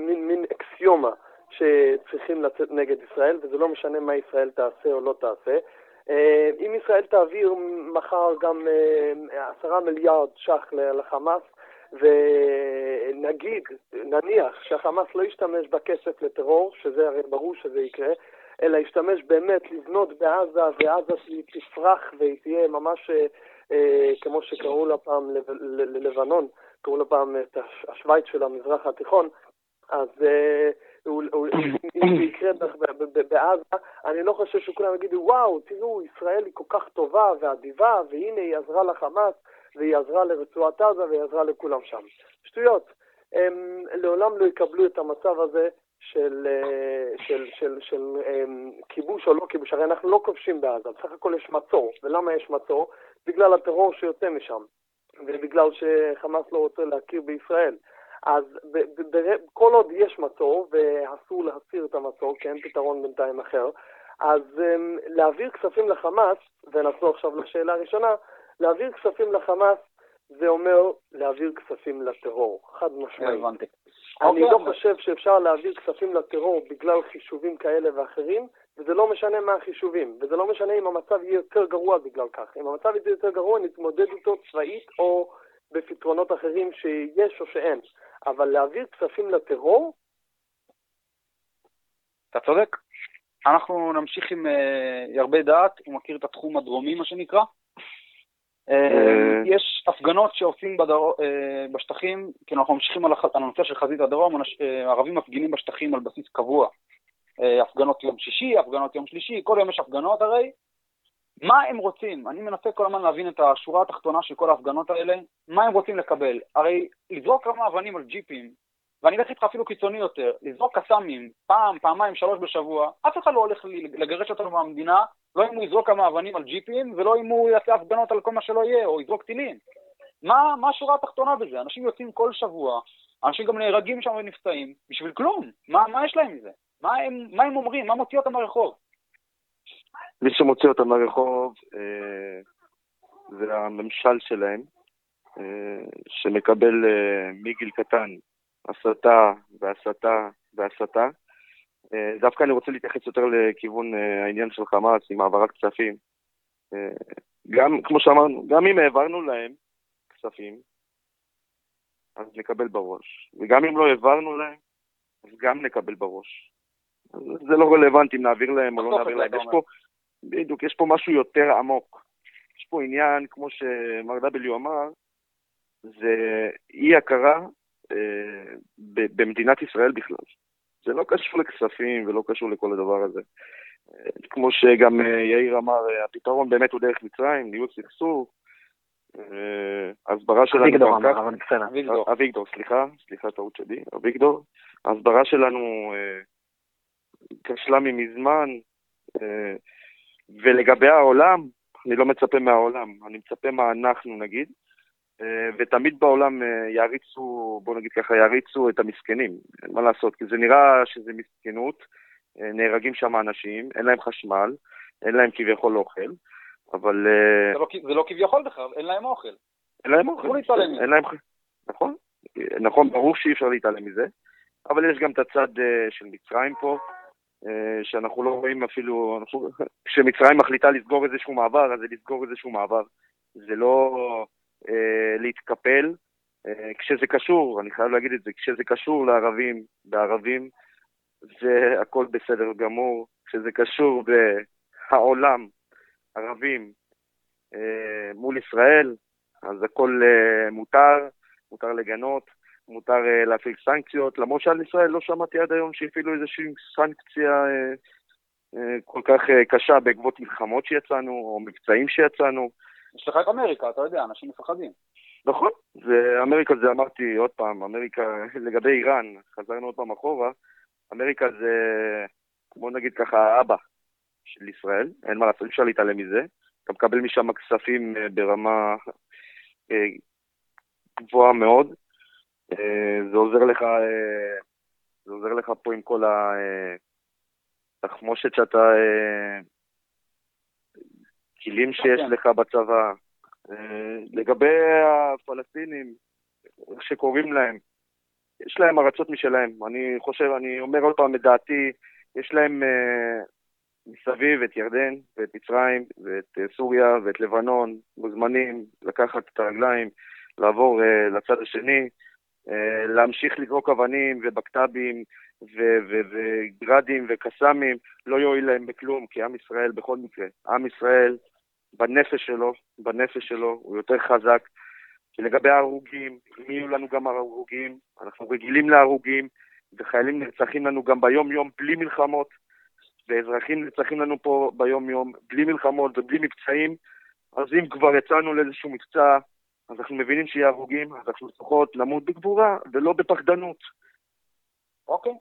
מין אקסיומה שצריכים לצאת נגד ישראל, וזה לא משנה מה ישראל תעשה או לא תעשה. אה, אם ישראל תעביר מחר גם אה, עשרה מיליארד ש"ח לחמאס, ונגיד, נניח שהחמאס לא ישתמש בכסף לטרור, שזה הרי ברור שזה יקרה, אלא ישתמש באמת לבנות בעזה, ועזה תפרח והיא תהיה ממש אה, אה, כמו שקראו לה פעם ללבנון, קראו לה פעם את השוויץ של המזרח התיכון, אז אה, אם זה יקרה בעזה, אני לא חושב שכולם יגידו, וואו, תראו, ישראל היא כל כך טובה ואדיבה, והנה היא עזרה לחמאס, והיא עזרה לרצועת עזה, והיא עזרה לכולם שם. שטויות. הם לעולם לא יקבלו את המצב הזה של, אה, של, של, של, של כיבוש או לא כיבוש, הרי אנחנו לא כובשים בעזה, בסך הכל יש מצור. ולמה יש מצור? בגלל הטרור שיוצא משם, ובגלל שחמאס לא רוצה להכיר בישראל. אז כל עוד יש מצור, ואסור להסיר את המצור, כי אין פתרון בינתיים אחר, אז um, להעביר כספים לחמאס, ונחזור עכשיו לשאלה הראשונה, להעביר כספים לחמאס זה אומר להעביר כספים לטרור, חד משמעית. הבנתי. אני אוקיי, לא חושב שאפשר להעביר כספים לטרור בגלל חישובים כאלה ואחרים, וזה לא משנה מה החישובים, וזה לא משנה אם המצב יהיה יותר גרוע בגלל כך. אם המצב יהיה יותר גרוע, נתמודד איתו צבאית או בפתרונות אחרים שיש או שאין. אבל להעביר כספים לטרור? אתה צודק. אנחנו נמשיך עם uh, ירבה דעת, הוא מכיר את התחום הדרומי, מה שנקרא. אה, יש הפגנות שעושים אה, בשטחים, כי אנחנו ממשיכים על הנושא של חזית הדרום, אה, ערבים מפגינים בשטחים על בסיס קבוע. הפגנות יום שישי, הפגנות יום שלישי, כל יום יש הפגנות הרי, מה הם רוצים? אני מנסה כל הזמן להבין את השורה התחתונה של כל ההפגנות האלה, מה הם רוצים לקבל? הרי לזרוק כמה אבנים על ג'יפים, ואני אלך איתך אפילו קיצוני יותר, לזרוק קסאמים פעם, פעמיים, שלוש בשבוע, אף אחד לא הולך לגרש אותנו מהמדינה, לא אם הוא יזרוק כמה אבנים על ג'יפים, ולא אם הוא יעשה הפגנות על כל מה שלא יהיה, או יזרוק טילים. מה, מה השורה התחתונה בזה? אנשים יוצאים כל שבוע, אנשים גם נהרגים שם ונפצעים, בשביל כלום. מה, מה יש להם מזה? מה הם, מה הם אומרים? מה מוציא אותם לרחוב? מי שמוציא אותם לרחוב אה, זה הממשל שלהם, אה, שמקבל אה, מגיל קטן הסתה והסתה והסתה. אה, דווקא אני רוצה להתייחס יותר לכיוון אה, העניין של חמאס עם העברת כספים. אה, גם, כמו שאמרנו, גם אם העברנו להם כספים, אז נקבל בראש. וגם אם לא העברנו להם, אז גם נקבל בראש. זה לא רלוונטי אם נעביר להם או לא נעביר להם. יש פה, בדיוק, יש פה משהו יותר עמוק. יש פה עניין, כמו שמר W אמר, זה אי הכרה אה, במדינת ישראל בכלל. זה לא קשור לכספים ולא קשור לכל הדבר הזה. אה, כמו שגם אה, יאיר אמר, הפתרון באמת הוא דרך מצרים, ניהול סכסוך, הסברה שלנו... אביגדור אמר, אבל בסדר. אביגדור, סליחה, סליחה, טעות שלי, אביגדור. ההסברה שלנו כשלה מזמן, ולגבי העולם, אני לא מצפה מהעולם, אני מצפה מה אנחנו נגיד. אה, ותמיד בעולם אה, יעריצו, בוא נגיד ככה, יעריצו את המסכנים, מה לעשות, כי זה נראה שזה מסכנות, אה, נהרגים שם אנשים, אין להם חשמל, אין להם כביכול אוכל, אבל... זה לא, זה לא כביכול בכלל, אין להם אוכל. אין להם אוכל, אין להם... נכון, נכון, ברור שאי אפשר להתעלם מזה, אבל יש גם את הצד של מצרים פה, שאנחנו לא רואים אפילו, כשמצרים מחליטה לסגור איזשהו מעבר, אז זה לסגור איזשהו מעבר. זה לא אה, להתקפל. אה, כשזה קשור, אני חייב להגיד את זה, כשזה קשור לערבים, בערבים, זה הכל בסדר גמור. כשזה קשור בעולם, ערבים אה, מול ישראל, אז הכל מותר, מותר לגנות, מותר להפעיל סנקציות, למרות שעל ישראל לא שמעתי עד היום שהפעילו איזושהי סנקציה כל כך קשה בעקבות מלחמות שיצאנו, או מבצעים שיצאנו. יש לך את אמריקה, אתה יודע, אנשים מפחדים. נכון, זה, אמריקה זה אמרתי עוד פעם, אמריקה, לגבי איראן, חזרנו עוד פעם אחורה, אמריקה זה, בוא נגיד ככה, האבא של ישראל, אין מה לעשות, אי אפשר להתעלם מזה. אתה מקבל משם כספים ברמה אה, גבוהה מאוד. אה, זה עוזר לך, זה עוזר לך פה עם כל התחמושת שאתה הכלים שיש לך בצבא. אה, לגבי הפלסטינים, איך שקוראים להם, יש להם ארצות משלהם. אני חושב, אני אומר עוד פעם את דעתי, יש להם מסביב את ירדן ואת מצרים ואת סוריה ואת לבנון, מוזמנים לקחת את הרגליים, לעבור לצד השני, להמשיך לזרוק אבנים ובקת"בים וגרדים וקסאמים, לא יועיל להם בכלום, כי עם ישראל בכל מקרה, עם ישראל בנפש שלו, בנפש שלו, הוא יותר חזק. ולגבי ההרוגים, אם יהיו לנו גם הרוגים, אנחנו רגילים להרוגים, וחיילים נרצחים לנו גם ביום-יום בלי מלחמות, ואזרחים נרצחים לנו פה ביום-יום בלי מלחמות ובלי מבצעים, אז אם כבר יצאנו לאיזשהו מבצע, אז אנחנו מבינים שיהיה הרוגים, אז אנחנו לפחות למות בגבורה ולא בפחדנות. אוקיי.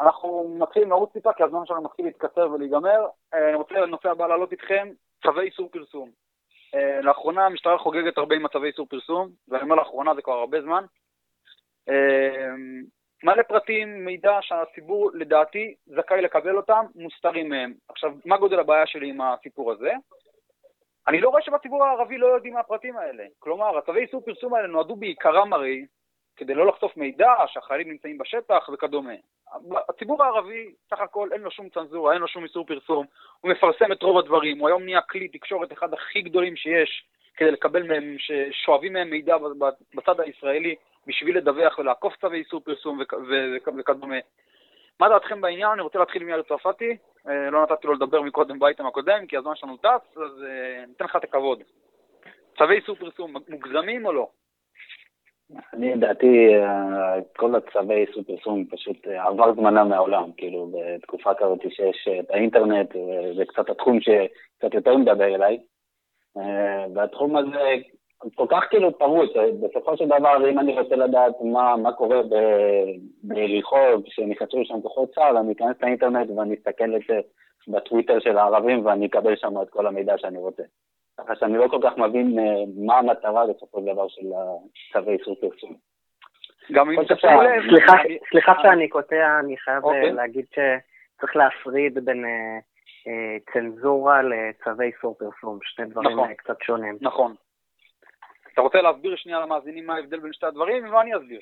אנחנו מתחילים לרוץ טיפה, כי הזמן שלנו מתחיל להתקצר ולהיגמר. אה, אני רוצה לנושא הבא לעלות איתכם, צווי איסור פרסום. Uh, לאחרונה המשטרה חוגגת הרבה עם מצבי איסור פרסום, ואני אומר לאחרונה זה כבר הרבה זמן. Uh, מלא פרטים, מידע שהציבור לדעתי זכאי לקבל אותם, מוסתרים מהם. עכשיו, מה גודל הבעיה שלי עם הסיפור הזה? אני לא רואה שבציבור הערבי לא יודעים מה הפרטים האלה. כלומר, הצווי איסור פרסום האלה נועדו בעיקרם הרי כדי לא לחשוף מידע, שהחיילים נמצאים בשטח וכדומה. הציבור הערבי, סך הכל, אין לו שום צנזורה, אין לו שום איסור פרסום, הוא מפרסם את רוב הדברים, הוא היום נהיה כלי תקשורת אחד הכי גדולים שיש כדי לקבל מהם, ששואבים מהם מידע בצד הישראלי בשביל לדווח ולעקוף צווי איסור פרסום וכדומה. מה דעתכם בעניין? אני רוצה להתחיל עם יאיר צרפתי, לא נתתי לו לדבר מקודם באייטם הקודם, כי הזמן שלנו טס, אז אה, ניתן לך את הכבוד. צווי איסור פרסום, מוגזמים או לא? אני, לדעתי, אה, כל הצווי איסור פרסום פשוט אה, עבר זמנם מהעולם, כאילו, בתקופה כזאת שיש את האינטרנט, זה קצת התחום שקצת יותר מדבר אליי. והתחום הזה כל כך כאילו פרוץ, בסופו של דבר, אם אני רוצה לדעת מה, מה קורה ביריחו, כשנכנסו שם כוחות צה"ל, אני אכנס לאינטרנט ואני אסתכל את זה בטוויטר של הערבים ואני אקבל שם את כל המידע שאני רוצה. ככה שאני לא כל כך מבין אה, מה המטרה בסופו של דבר של צווי איסור פרסום. גם אם תשימו לב... סליחה שאני קוטע, אני חייב אה, אוקיי. להגיד שצריך להפריד בין אה, צנזורה לצווי איסור פרסום, שני דברים נכון. קצת שונים. נכון. אתה רוצה להסביר שנייה למאזינים מה ההבדל בין שתי הדברים, ומה אני אסביר?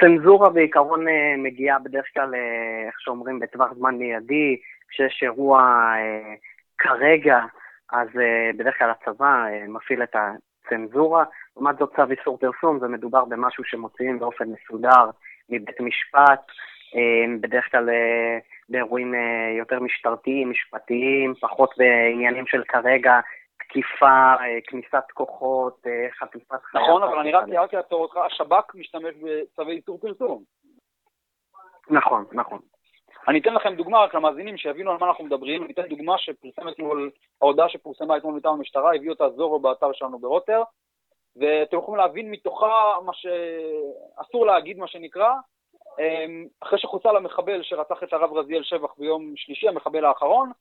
צנזורה בעיקרון מגיעה בדרך כלל, איך שאומרים, בטווח זמן מיידי, כשיש אירוע כרגע אז בדרך כלל הצבא מפעיל את הצנזורה. לעומת זאת צו איסור פרסום, זה מדובר במשהו שמוציאים באופן מסודר מבית משפט, בדרך כלל באירועים יותר משטרתיים, משפטיים, פחות בעניינים של כרגע תקיפה, כניסת כוחות, חטיפת חייו. נכון, אבל אני רק אעצור אותך, השב"כ משתמש בצווי איסור פרסום. נכון, נכון. אני אתן לכם דוגמה רק למאזינים שיבינו על מה אנחנו מדברים, אני אתן דוגמה שפורסמה אתמול, ההודעה שפורסמה אתמול מטעם המשטרה, הביא אותה זורו באתר שלנו ברוטר, ואתם יכולים להבין מתוכה מה שאסור להגיד, מה שנקרא, אמ, אחרי שחוסל המחבל שרצח את הרב רזיאל שבח ביום שלישי, המחבל האחרון, אה,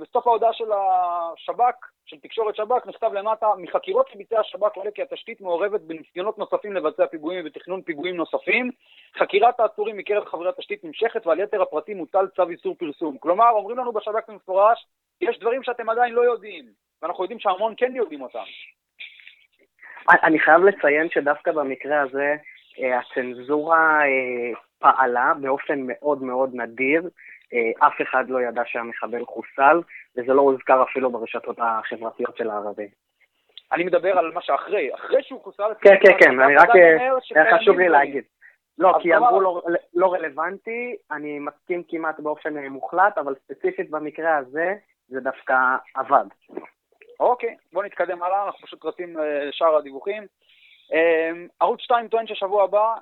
בסוף ההודעה של השב"כ, של תקשורת שב"כ, נכתב למטה, מחקירות שביצע השב"כ עולה כי התשתית מעורבת בניסיונות נוספים לבצע פיגועים ובתכנון פיגועים נוספים. חקירת העצורים מקרב חברי התשתית נמשכת ועל יתר הפרטים מוטל צו איסור פרסום. כלומר, אומרים לנו בשב"כ במפורש, יש דברים שאתם עדיין לא יודעים, ואנחנו יודעים שהמון כן יודעים אותם. אני חייב לציין שדווקא במקרה הזה אה, הצנזורה אה, פעלה באופן מאוד מאוד נדיר. אה, אף אחד לא ידע שהמחבל חוסל, וזה לא הוזכר אפילו ברשתות החברתיות של הערבים. אני מדבר על מה שאחרי, אחרי שהוא חוסל... כן, כן, כן, אני רק... היה חשוב לי להגיד. לא, כי אמרו לא, לא רלוונטי, אני מסכים כמעט באופן מוחלט, אבל ספציפית במקרה הזה, זה דווקא עבד. אוקיי, בואו נתקדם הלאה, אנחנו פשוט רצים לשאר אה, הדיווחים. אה, ערוץ 2 טוען ששבוע הבא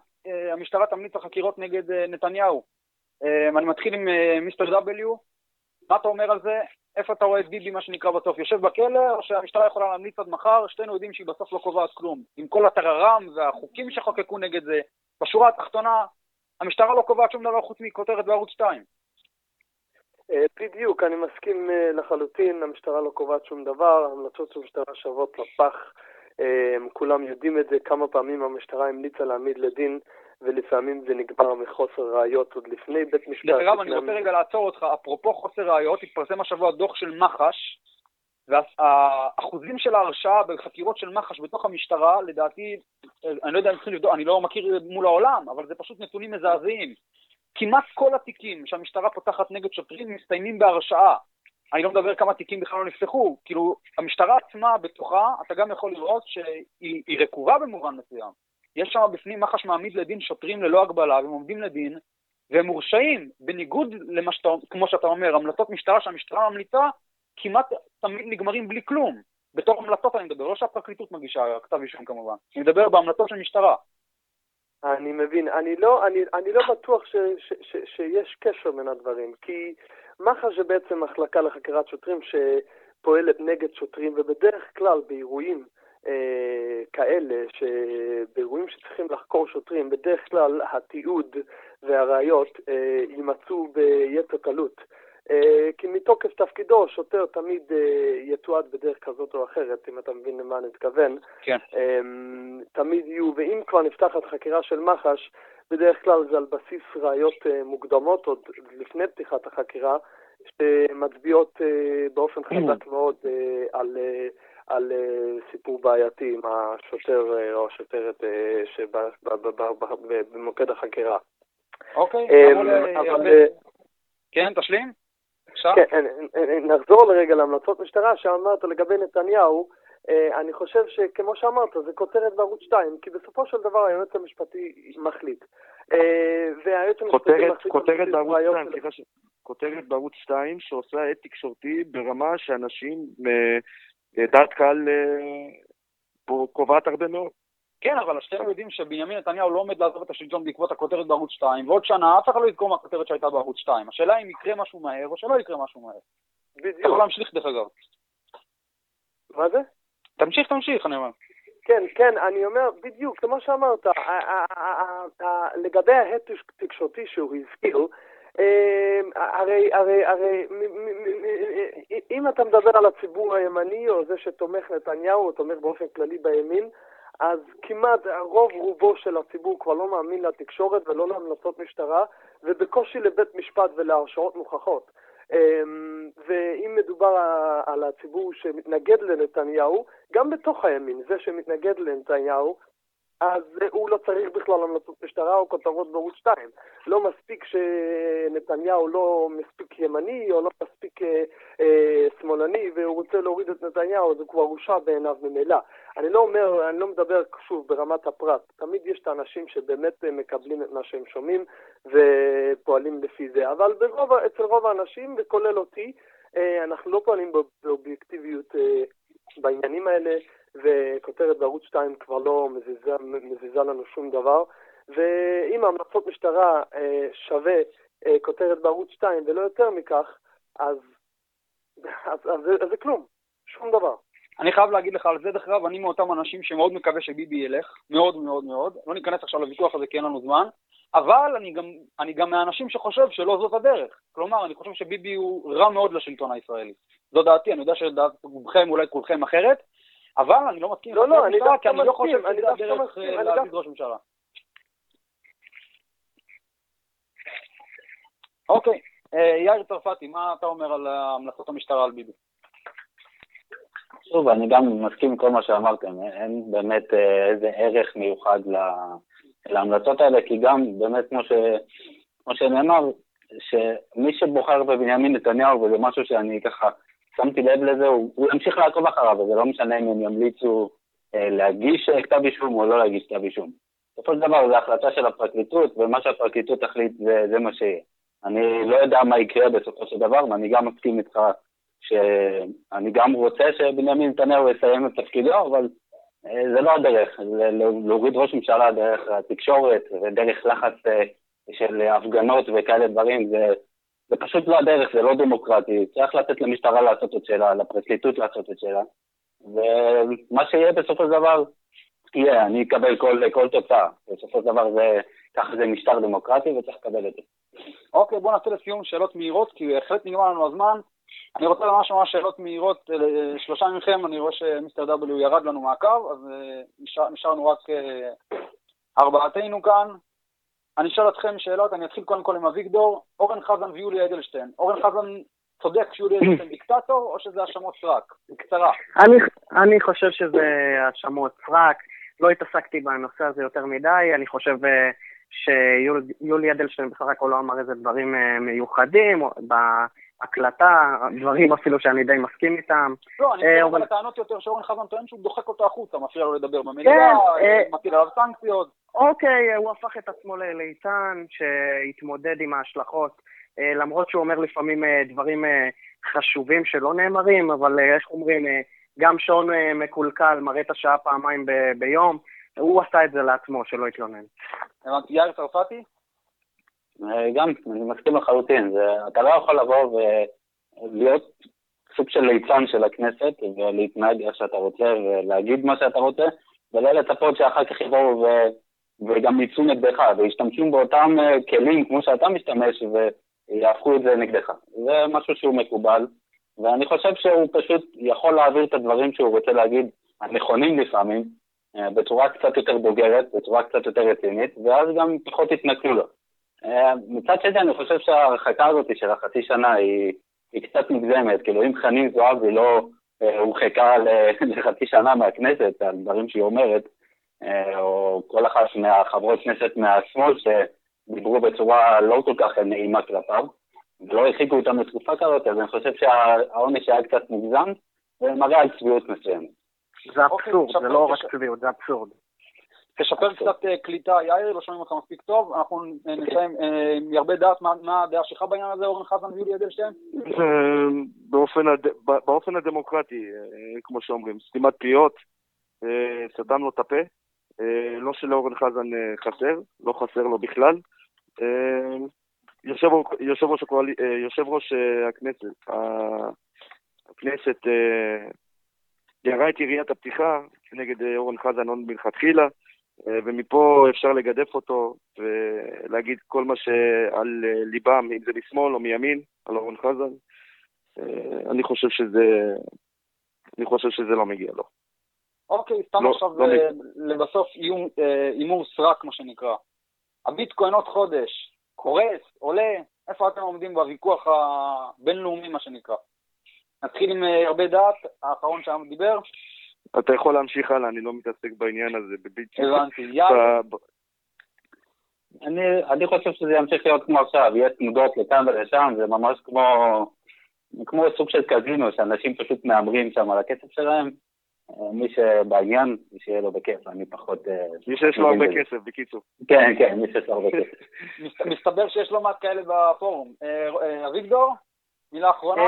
המשטרה תמליץ החקירות נגד נתניהו. אמ, אני מתחיל עם אה, מיסטר W, מה אתה אומר על זה? איפה אתה רואה את ביבי, מה שנקרא בסוף? יושב בכלא, או שהמשטרה יכולה להמליץ עד מחר? שתינו יודעים שהיא בסוף לא קובעת כלום. עם כל הטררם והחוקים שחוקקו נגד זה, בשורה התחתונה, המשטרה לא קובעת שום דבר חוץ מכותרת בערוץ 2. אה, בדיוק, אני מסכים אה, לחלוטין, המשטרה לא קובעת שום דבר, המלצות של המשטרה שוות לפח, כולם יודעים את זה, כמה פעמים המשטרה המליצה להעמיד לדין ולפעמים זה נגמר מחוסר ראיות עוד לפני בית משפט. דרך אגב, אני רוצה רגע לעצור אותך. אפרופו חוסר ראיות, התפרסם השבוע דוח של מח"ש, והאחוזים של ההרשעה בחקירות של מח"ש בתוך המשטרה, לדעתי, אני לא יודע אם צריכים לבדוק, אני לא מכיר מול העולם, אבל זה פשוט נתונים מזעזעים. כמעט כל התיקים שהמשטרה פותחת נגד שוטרים מסתיימים בהרשעה. אני לא מדבר כמה תיקים בכלל לא נפתחו. כאילו, המשטרה עצמה בתוכה, אתה גם יכול לראות שהיא רקובה במובן מסוים. יש שם בפנים מח"ש מעמיד לדין שוטרים ללא הגבלה, והם עומדים לדין, והם מורשעים, בניגוד למה שאתה, כמו שאתה אומר, המלצות משטרה שהמשטרה ממליצה, כמעט תמיד נגמרים בלי כלום. בתור המלצות אני מדבר, לא שהפרקליטות מגישה כתב אישום כמובן, אני מדבר בהמלצות של משטרה. אני מבין, אני לא, אני, אני לא בטוח ש, ש, ש, שיש קשר בין הדברים, כי מח"ש זה בעצם מחלקה לחקירת שוטרים שפועלת נגד שוטרים, ובדרך כלל באירועים כאלה, שבאירועים שצריכים לחקור שוטרים, בדרך כלל התיעוד והראיות אה, יימצאו ביתר קלות. אה, כי מתוקף תפקידו, שוטר תמיד אה, יתועד בדרך כזאת או אחרת, אם אתה מבין למה אני מתכוון. כן. אה, תמיד יהיו, ואם כבר נפתחת חקירה של מח"ש, בדרך כלל זה על בסיס ראיות אה, מוקדמות, עוד לפני פתיחת החקירה, שמצביעות אה, באופן חזק מאוד אה, על... אה, על uh, סיפור בעייתי עם השוטר uh, או השוטרת uh, שבמוקד החקירה. אוקיי, אבל... כן, תשלים. כן, נחזור לרגע להמלצות משטרה שאמרת לגבי נתניהו. אני חושב שכמו שאמרת, זה כותרת בערוץ 2, כי בסופו של דבר היועץ המשפטי מחליט. והיועץ המשפטי מחליט... כותרת בערוץ 2, סליחה ש... כותרת בערוץ 2 שעושה עת תקשורתי ברמה שאנשים דעת קהל אה, פה קובעת הרבה מאוד. כן, אבל שתינו יודעים שבנימין נתניהו לא עומד לעזוב את השלטון בעקבות הכותרת בערוץ 2, ועוד שנה אף אחד לא יזכור מהכותרת שהייתה בערוץ 2. השאלה אם יקרה משהו מהר או שלא יקרה משהו מהר. אתה יכול בדיוק. להמשיך דרך אגב. מה זה? תמשיך, תמשיך, אני אומר. כן, כן, אני אומר, בדיוק, כמו שאמרת, לגבי ההד תקשורתי שהוא הזכיר, הרי, הרי, הרי, מ- מ- אם אתה מדבר על הציבור הימני, או זה שתומך נתניהו, או תומך באופן כללי בימין, אז כמעט רוב רובו של הציבור כבר לא מאמין לתקשורת ולא להמלצות משטרה, ובקושי לבית משפט ולהרשעות מוכחות. אמ, ואם מדובר על הציבור שמתנגד לנתניהו, גם בתוך הימין, זה שמתנגד לנתניהו, אז הוא לא צריך בכלל המלצות משטרה או כותרות בערוץ 2. לא מספיק שנתניהו לא מספיק ימני או לא מספיק אה, אה, שמאלני והוא רוצה להוריד את נתניהו, אז הוא כבר הורשע בעיניו ממילא. אני לא אומר, אני לא מדבר שוב ברמת הפרט. תמיד יש את האנשים שבאמת אה, מקבלים את מה שהם שומעים ופועלים לפי זה. אבל ברוב, אצל רוב האנשים, וכולל אותי, אה, אנחנו לא פועלים באובייקטיביות אה, בעניינים האלה. וכותרת בערוץ 2 כבר לא מזיזה, מזיזה לנו שום דבר. ואם המלצות משטרה אה, שווה אה, כותרת בערוץ 2 ולא יותר מכך, אז, אז, אז, אז, אז זה כלום, שום דבר. אני חייב להגיד לך על זה, דרך אגב, אני מאותם אנשים שמאוד מקווה שביבי ילך, מאוד מאוד מאוד. לא ניכנס עכשיו לוויכוח הזה כי אין לנו זמן, אבל אני גם, אני גם מהאנשים שחושב שלא זאת הדרך. כלומר, אני חושב שביבי הוא רע מאוד לשלטון הישראלי. זו דעתי, אני יודע שדעתכם, אולי כולכם אחרת, אבל אני לא מסכים לא, לא, אני דווקא לא מסכים, חושב אני שזה דווקא הדרך מסכים, אה, אני דווקא- ראש ממשלה. אוקיי, אה, יאיר צרפתי, מה אתה אומר על אה, המלצות המשטרה על ביבי? שוב, אני גם מסכים עם כל מה שאמרתם, אין באמת אה, איזה ערך מיוחד להמלצות האלה, כי גם באמת כמו, ש, כמו שנאמר, שמי שבוחר בבנימין נתניהו, וזה משהו שאני ככה שמתי לב לזה, הוא, הוא ימשיך לעקוב אחריו, וזה לא משנה אם הם ימליצו אה, להגיש אה, כתב אישום או לא להגיש כתב אישום. בסופו של דבר זו החלטה של הפרקליטות, ומה שהפרקליטות תחליט זה, זה מה שיהיה. אני לא יודע מה יקרה בסופו של דבר, ואני גם מסכים איתך שאני גם רוצה שבנימין נתניהו יסיים את תפקידו, אבל אה, זה לא הדרך, זה להוריד ראש ממשלה דרך התקשורת ודרך לחץ אה, של הפגנות וכאלה דברים, זה, זה פשוט לא הדרך, זה לא דמוקרטי. צריך לתת למשטרה לעשות את שלה, לפרקליטות לעשות את שלה, ומה שיהיה בסופו של דבר, יהיה, אני אקבל כל, כל תוצאה. בסופו של דבר זה, ככה זה משטר דמוקרטי וצריך לקבל את זה. אוקיי, בואו נעשה לסיום שאלות מהירות, כי בהחלט נגמר לנו הזמן. אני רוצה ממש ממש שאלות מהירות, אה, שלושה מכם, אני רואה שמיסטר W ירד לנו מהקו, אז אה, נשאר, נשארנו רק אה, ארבעתנו כאן. אני אשאל אתכם שאלות, אני אתחיל קודם כל עם אביגדור, אורן חזן ויולי אדלשטיין. אורן חזן צודק שיולי אדלשטיין דיקטטור, או שזה האשמות סרק? בקצרה. אני, אני חושב שזה האשמות סרק, לא התעסקתי בנושא הזה יותר מדי, אני חושב אה, שיולי אדלשטיין בסך הכל לא אמר איזה דברים אה, מיוחדים, או בהקלטה, דברים אפילו שאני די מסכים איתם. לא, אני אה, חושב על הטענות יותר שאורן חזן טוען שהוא דוחק אותו החוצה, מפריע לו לדבר במליאה, כן, אה, מטיל עליו סנקציות. אוקיי, הוא הפך את עצמו לליצן שהתמודד עם ההשלכות, אה, למרות שהוא אומר לפעמים אה, דברים אה, חשובים שלא נאמרים, אבל אה, איך אומרים, אה, גם שעון אה, מקולקל מראה את השעה פעמיים ביום, הוא עשה את זה לעצמו, שלא יתלונן. הבנתי, יאיר צרפתי? אה, גם, אני מסכים לחלוטין, זה, אתה לא יכול לבוא ולהיות סוג של ליצן של הכנסת ולהתנהג איך שאתה רוצה ולהגיד מה שאתה רוצה, ולא לצפות שאחר כך יבואו ו, וגם יצאו נגדך וישתמשו באותם אה, כלים כמו שאתה משתמש ויהפכו את זה נגדך. זה משהו שהוא מקובל, ואני חושב שהוא פשוט יכול להעביר את הדברים שהוא רוצה להגיד, הנכונים לפעמים, אה, בצורה קצת יותר בוגרת, בצורה קצת יותר רצינית, ואז גם פחות יתנכלו לו. אה, מצד שני, אני חושב שההרחקה הזאת של החצי שנה היא, היא קצת מוגזמת. כאילו, אם חנין זועבי לא אה, הורחקה לחצי שנה מהכנסת על דברים שהיא אומרת, אה, או כל אחת מהחברות כנסת מהשמאל שדיברו בצורה לא כל כך נעימה כלפיו, ולא הרחיקו אותם לתקופה כזאת, אז אני חושב שהעונש היה קצת מוגזם, ומראה על צביעות מסוימת. זה אבסורד, זה לא רק צביעות, זה אבסורד. תשפר טוב. קצת אה, קליטה, יאיר, לא שומעים אותך מספיק טוב. אנחנו אה, נסיים אה, עם הרבה דעת, מה- הדעה שלך בעניין הזה, אורן חזן ויולי אדלשטיין? באופן, הד... באופן הדמוקרטי, כמו שאומרים, סתימת פיות, סתם לו את הפה, לא שלאורן חזן חסר, לא חסר לו בכלל. יושב ראש- יושב ראש הקואלי- אה, יושב ראש הכנסת, הכנסת ירה את יריית הפתיחה נגד אורן חזן עוד מלכתחילה, ומפה אפשר לגדף אותו ולהגיד כל מה שעל אה, ליבם, אם זה משמאל או מימין, על אורן חזן. אה, אני חושב שזה, אני חושב שזה לא מגיע לו. אוקיי, סתם לא, עכשיו לא אה. לבסוף אה, הימור סרק, מה שנקרא. הביטקוין עוד חודש, קורס, עולה, איפה אתם עומדים בוויכוח הבינלאומי, מה שנקרא? נתחיל עם אה, הרבה דעת, האחרון שהיום דיבר, אתה יכול להמשיך הלאה, אני לא מתעסק בעניין הזה. הבנתי. יאללה, אני, אני חושב שזה ימשיך להיות כמו עכשיו, יהיה תנודות לכאן ולשם, זה ממש כמו, כמו סוג של קזינו, שאנשים פשוט מהמרים שם על הכסף שלהם. אה, מי שבעניין, שיהיה לו בכיף, אני פחות... אה, מי שיש לו הרבה. כסף, בקיצור. כן, כן, מי שיש לו הרבה כסף. מס- מסתבר שיש לא מעט כאלה בפורום. אה, אביגדור, מילה אחרונה?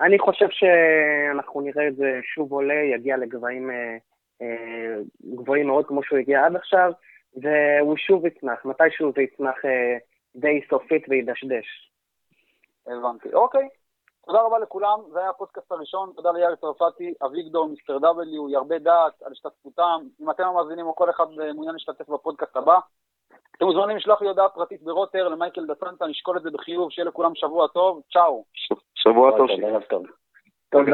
אני חושב שאנחנו נראה את זה שוב עולה, יגיע לגבהים אה, אה, גבוהים מאוד כמו שהוא הגיע עד עכשיו, והוא שוב יצנח, מתישהו זה יצנח אה, די סופית וידשדש. הבנתי. אוקיי. תודה רבה לכולם, זה היה הפודקאסט הראשון, תודה ליאיר צרפתי, אביגדור, מיסטר W, ירבה דעת על השתתפותם. אם אתם המאזינים או כל אחד מעוניין להשתתף בפודקאסט הבא, אתם מוזמנים לשלוח לי הודעה פרטית ברוטר למייקל דסנטה, נשקול את זה בחיוב, שיהיה לכולם שבוע טוב, צ'או. ש- שבוע טוב. ערב טוב. תודה.